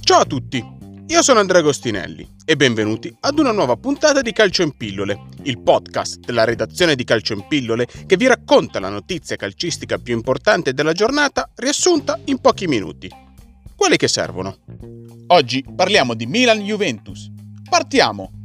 Ciao a tutti, io sono Andrea Agostinelli e benvenuti ad una nuova puntata di Calcio in Pillole, il podcast della redazione di Calcio in Pillole che vi racconta la notizia calcistica più importante della giornata riassunta in pochi minuti. Quelli che servono. Oggi parliamo di Milan-Juventus. Partiamo!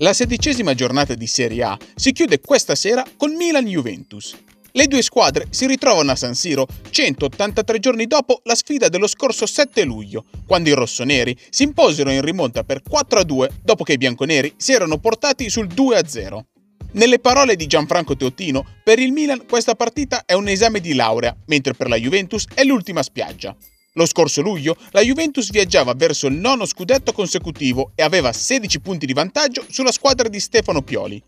La sedicesima giornata di Serie A si chiude questa sera con Milan-Juventus. Le due squadre si ritrovano a San Siro 183 giorni dopo la sfida dello scorso 7 luglio, quando i rossoneri si imposero in rimonta per 4-2 dopo che i bianconeri si erano portati sul 2-0. Nelle parole di Gianfranco Teotino, per il Milan questa partita è un esame di laurea, mentre per la Juventus è l'ultima spiaggia. Lo scorso luglio la Juventus viaggiava verso il nono scudetto consecutivo e aveva 16 punti di vantaggio sulla squadra di Stefano Pioli.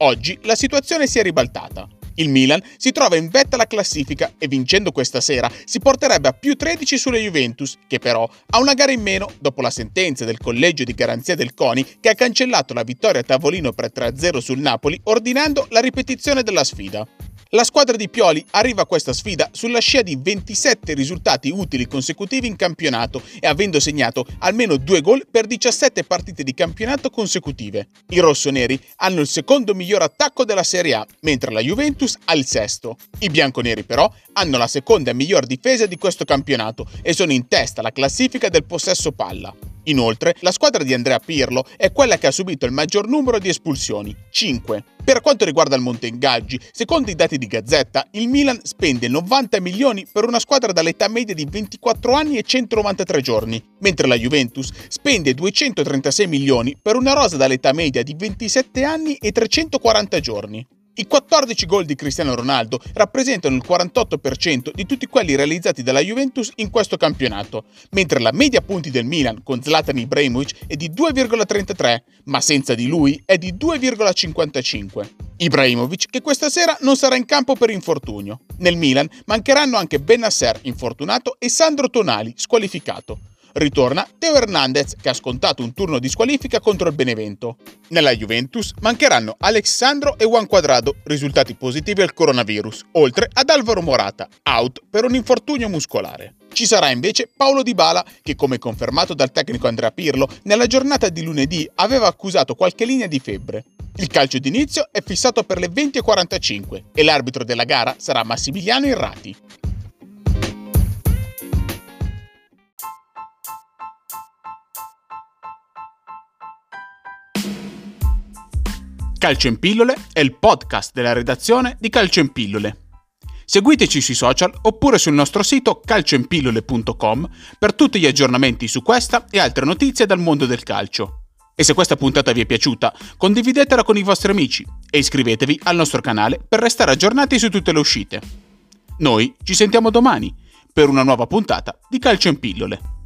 Oggi la situazione si è ribaltata. Il Milan si trova in vetta alla classifica e vincendo questa sera si porterebbe a più 13 sulla Juventus, che però ha una gara in meno dopo la sentenza del collegio di garanzia del CONI che ha cancellato la vittoria a tavolino per 3-0 sul Napoli ordinando la ripetizione della sfida. La squadra di Pioli arriva a questa sfida sulla scia di 27 risultati utili consecutivi in campionato e avendo segnato almeno due gol per 17 partite di campionato consecutive. I rossoneri hanno il secondo miglior attacco della Serie A, mentre la Juventus ha il sesto. I bianconeri però hanno la seconda miglior difesa di questo campionato e sono in testa alla classifica del possesso palla. Inoltre, la squadra di Andrea Pirlo è quella che ha subito il maggior numero di espulsioni, 5. Per quanto riguarda il monte ingaggi, secondo i dati di Gazzetta, il Milan spende 90 milioni per una squadra dall'età media di 24 anni e 193 giorni, mentre la Juventus spende 236 milioni per una rosa dall'età media di 27 anni e 340 giorni. I 14 gol di Cristiano Ronaldo rappresentano il 48% di tutti quelli realizzati dalla Juventus in questo campionato, mentre la media punti del Milan con Zlatan Ibrahimovic è di 2,33, ma senza di lui è di 2,55. Ibrahimovic che questa sera non sarà in campo per infortunio. Nel Milan mancheranno anche Benasser infortunato e Sandro Tonali squalificato ritorna Teo Hernandez che ha scontato un turno di squalifica contro il Benevento. Nella Juventus mancheranno Alexandro e Juan Quadrado, risultati positivi al coronavirus, oltre ad Alvaro Morata, out per un infortunio muscolare. Ci sarà invece Paolo Di Bala che, come confermato dal tecnico Andrea Pirlo, nella giornata di lunedì aveva accusato qualche linea di febbre. Il calcio d'inizio è fissato per le 20.45 e l'arbitro della gara sarà Massimiliano Irrati. Calcio in Pillole è il podcast della redazione di Calcio in Pillole. Seguiteci sui social oppure sul nostro sito calcioinpillole.com per tutti gli aggiornamenti su questa e altre notizie dal mondo del calcio. E se questa puntata vi è piaciuta, condividetela con i vostri amici e iscrivetevi al nostro canale per restare aggiornati su tutte le uscite. Noi ci sentiamo domani per una nuova puntata di Calcio in Pillole.